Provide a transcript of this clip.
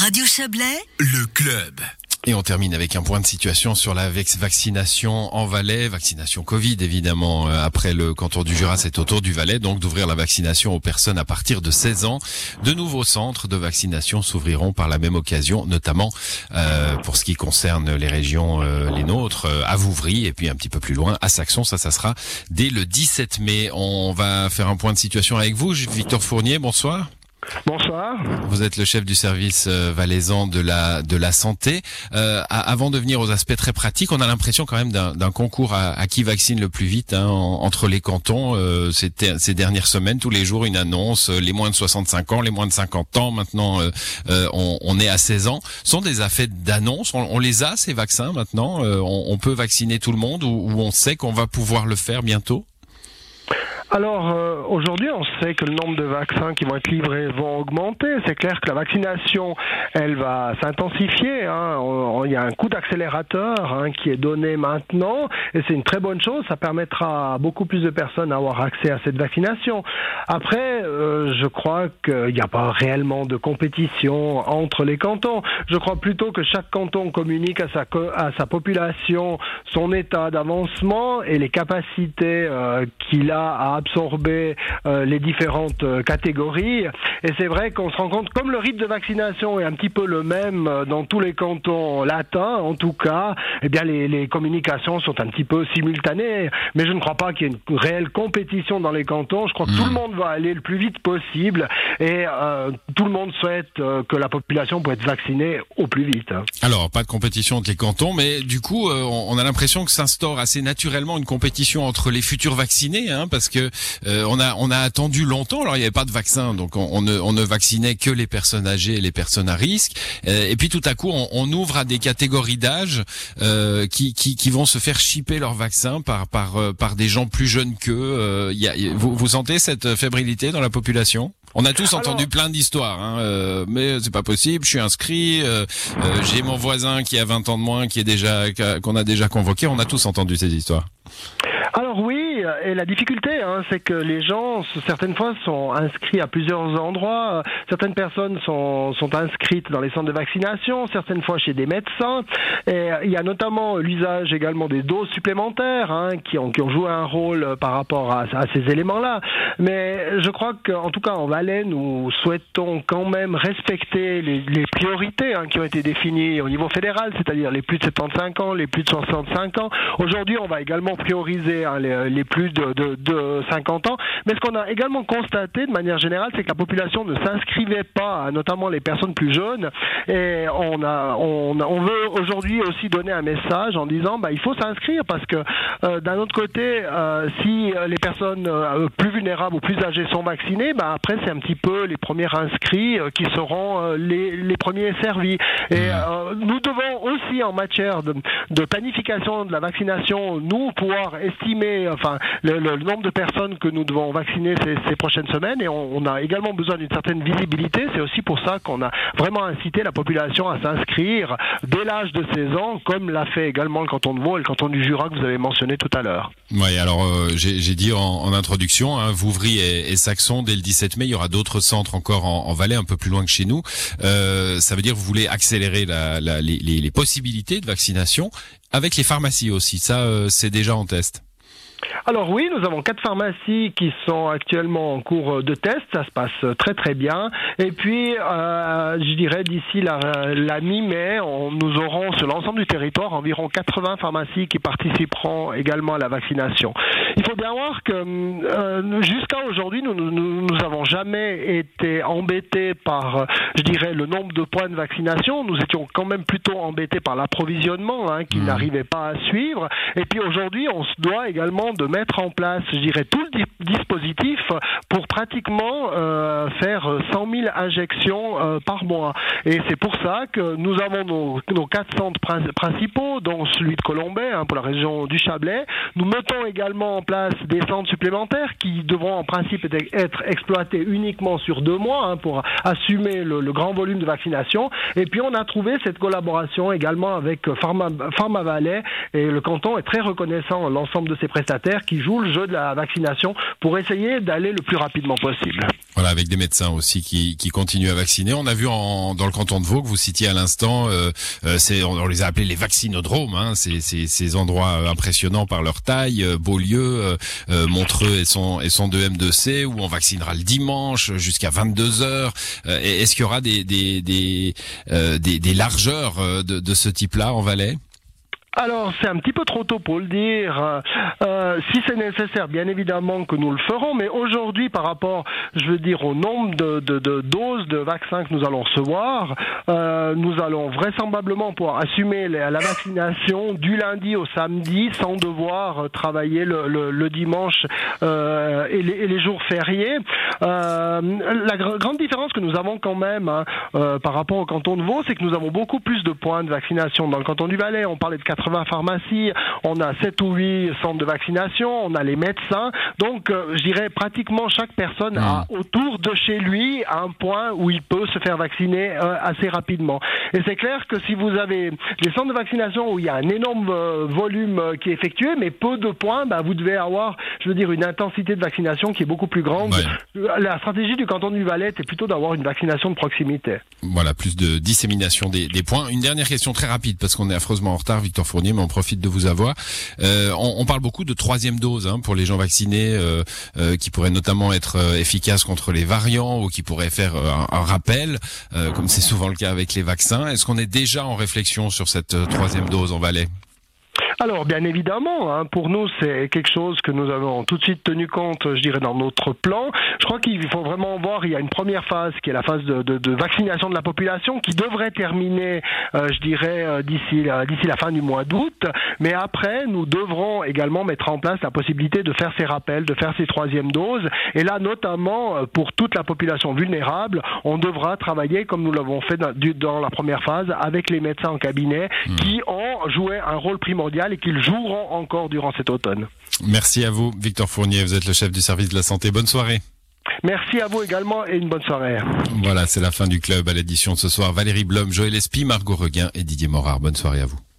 Radio Chablais, le club. Et on termine avec un point de situation sur la vaccination en Valais, vaccination Covid évidemment. Euh, après le canton du Jura, c'est au tour du Valais donc d'ouvrir la vaccination aux personnes à partir de 16 ans. De nouveaux centres de vaccination s'ouvriront par la même occasion, notamment euh, pour ce qui concerne les régions, euh, les nôtres, à Vouvry et puis un petit peu plus loin à Saxon. Ça, ça sera dès le 17 mai. On va faire un point de situation avec vous, Victor Fournier. Bonsoir. Bonsoir. Vous êtes le chef du service euh, valaisan de la de la santé. Euh, avant de venir aux aspects très pratiques, on a l'impression quand même d'un concours à, à, qui vaccine le plus vite hein, entre les cantons. Euh, c'était ces dernières semaines, tous les jours une annonce. Euh, les moins de 65 ans, les moins de 50 ans. Maintenant, euh, on, on, est à 16 ans. Ce sont des affaires d'annonce. On, on, les a ces vaccins maintenant? On, on, peut vacciner tout le monde ou, ou on sait qu'on va pouvoir le faire bientôt? Alors euh, aujourd'hui, on sait que le nombre de vaccins qui vont être livrés vont augmenter. C'est clair que la vaccination, elle va s'intensifier. Hein. Il y a un coup d'accélérateur hein, qui est donné maintenant, et c'est une très bonne chose. Ça permettra à beaucoup plus de personnes d'avoir accès à cette vaccination. Après, euh, je crois qu'il n'y a pas réellement de compétition entre les cantons. Je crois plutôt que chaque canton communique à sa, à sa population son état d'avancement et les capacités euh, qu'il a à absorber euh, les différentes euh, catégories. Et c'est vrai qu'on se rend compte, comme le rythme de vaccination est un petit peu le même euh, dans tous les cantons latins, en tout cas, eh bien les, les communications sont un petit peu simultanées. Mais je ne crois pas qu'il y ait une réelle compétition dans les cantons. Je crois que tout le monde va aller le plus vite possible et euh, tout le monde souhaite que la population puisse être vaccinée au plus vite. Alors, pas de compétition entre les cantons, mais du coup, on a l'impression que s'instaure assez naturellement une compétition entre les futurs vaccinés, hein, parce que euh, on a on a attendu longtemps. Alors il n'y avait pas de vaccin, donc on, ne, on ne vaccinait que les personnes âgées et les personnes à risque. Euh, et puis tout à coup, on, ouvre à des catégories d'âge euh, qui, qui, qui vont se faire chipper leur vaccin par par par des gens plus jeunes qu'eux. vous, vous sentez cette fébrilité dans la population? On a tous entendu plein d'histoires, hein, euh, mais c'est pas possible. Je suis inscrit, j'ai mon voisin qui a 20 ans de moins, qui est déjà qu'on a déjà convoqué. On a tous entendu ces histoires. Oui, et la difficulté, hein, c'est que les gens, certaines fois, sont inscrits à plusieurs endroits. Certaines personnes sont, inscrites dans les centres de vaccination, certaines fois chez des médecins. Et il y a notamment l'usage également des doses supplémentaires hein, qui, ont, joué un rôle par rapport à, ces éléments-là. Mais je crois qu'en tout cas en Valais, nous souhaitons quand même respecter les, priorités hein, qui ont été définies au niveau fédéral, c'est-à-dire les plus de 75 ans, les plus de 65 ans. Aujourd'hui, on va également prioriser les, plus de, de, 50 ans. Mais ce qu'on a également constaté de manière générale, c'est que la population ne s'inscrivait pas, notamment les personnes plus jeunes. Et on, a, on, on veut aujourd'hui aussi donner un message en disant bah, il faut s'inscrire parce que euh, d'un autre côté, euh, si les personnes euh, plus vulnérables ou plus âgées sont vaccinées, bah, après c'est un petit peu les premiers inscrits qui seront les, les premiers servis. Et mmh. nous devons aussi en matière de, de planification de la vaccination, nous pouvoir estimer enfin, le, nombre de personnes que nous devons vacciner ces, prochaines semaines et on, a également besoin d'une certaine visibilité. C'est aussi pour ça qu'on a vraiment incité la population à s'inscrire dès l'âge de 16 ans, comme l'a fait également le canton de Vaud et le canton du Jura que vous avez mentionné tout à l'heure. Oui, alors euh, j'ai dit en, introduction, hein, Vouvry et, Saxon, dès le 17 mai, il y aura d'autres centres encore en, Valais, un peu plus loin que chez nous. Euh, ça veut dire que vous voulez accélérer les, possibilités de vaccination avec les pharmacies aussi. Ça, euh, c'est déjà en test. Alors oui, nous avons quatre pharmacies qui sont actuellement en cours de test. Ça se passe très très bien. Et puis, euh, je dirais d'ici la, la mi-mai, nous aurons sur l'ensemble du territoire environ 80 pharmacies qui participeront également à la vaccination. Il faut bien voir que euh, jusqu'à aujourd'hui, nous nous avons jamais été embêtés par, je dirais, le nombre de points de vaccination. Nous étions quand même plutôt embêtés par l'approvisionnement hein, qui mmh. n'arrivait pas à suivre. Et puis aujourd'hui, on se doit également de mettre en place, je dirais, tout le dispositif pour pratiquement euh, faire 100 000 injections euh, par mois. Et c'est pour ça que nous avons nos, nos quatre centres principaux, dont celui de Colombay hein, pour la région du Chablais. Nous mettons également en place des centres supplémentaires qui devront en principe être exploités uniquement sur deux mois hein, pour assumer le, grand volume de vaccination. Et puis on a trouvé cette collaboration également avec Pharma, Pharma Valais et le canton est très reconnaissant l'ensemble de ses prestataires qui jouent le jeu de la vaccination pour essayer d'aller le plus rapidement possible. Voilà, avec des médecins aussi qui, continuent à vacciner. On a vu dans le canton de Vaud que vous citiez à l'instant, euh, euh on, les a appelés les vaccinodromes. Hein, c'est ces endroits impressionnants par leur taille, euh, Beaulieu, euh, Montreux et son et son 2M2C où on vaccinera le dimanche jusqu'à 22 heures. Est-ce qu'il y aura des des des, des, des largeurs de, de ce type-là en Valais? Alors, c'est un petit peu trop tôt pour le dire. Euh, euh, si c'est nécessaire, bien évidemment que nous le ferons, mais aujourd'hui, par rapport, je veux dire, au nombre de, doses de vaccins que nous allons recevoir, euh, nous allons vraisemblablement pouvoir assumer la, vaccination du lundi au samedi sans devoir travailler le, dimanche euh, et, les, jours fériés. Euh, la gr grande différence que nous avons quand même hein, par rapport au canton de Vaud, c'est que nous avons beaucoup plus de points de vaccination. Dans le canton du Valais, on parlait de 80 80 pharmacies, on a 7 ou 8 centres de vaccination, on a les médecins. Donc, euh, je dirais pratiquement chaque personne a hmm. autour de chez lui un point où il peut se faire vacciner euh, assez rapidement. Et c'est clair que si vous avez les centres de vaccination où il y a un énorme euh, volume qui est effectué, mais peu de points, bah, vous devez avoir, je veux dire, une intensité de vaccination qui est beaucoup plus grande. La stratégie du canton du Valais est plutôt d'avoir une vaccination de proximité. Voilà, plus de dissémination des, des points. Une dernière question très rapide parce qu'on est affreusement en retard, Victor Mais on profite de vous avoir. Euh, on, parle beaucoup de troisième dose hein, pour les gens vaccinés, euh, euh, qui pourrait notamment être euh, efficace contre les variants ou qui pourrait faire un, rappel, comme c'est souvent le cas avec les vaccins. Est-ce qu'on est déjà en réflexion sur cette troisième dose en Valais? Alors, bien évidemment, hein, pour nous, c'est quelque chose que nous avons tout de suite tenu compte, je dirais, dans notre plan. Je crois qu'il faut vraiment voir, il y a une première phase qui est la phase de, de, de vaccination de la population qui devrait terminer, euh, je dirais, euh, d'ici d'ici la fin du mois d'août. Mais après, nous devrons également mettre en place la possibilité de faire ces rappels, de faire ces troisièmes doses. Et là, notamment, euh, pour toute la population vulnérable, on devra travailler, comme nous l'avons fait dans, dans, la première phase, avec les médecins en cabinet mmh. qui ont joué un rôle primordial et qu'ils joueront encore durant cet automne. Merci à vous, Victor Fournier. Vous êtes le chef du service de la santé. Bonne soirée. Merci à vous également et une bonne soirée. Voilà, c'est la fin du club à l'édition de ce soir. Valérie Blom, Joël Espy, Margot Reguin et Didier Morard. Bonne soirée à vous.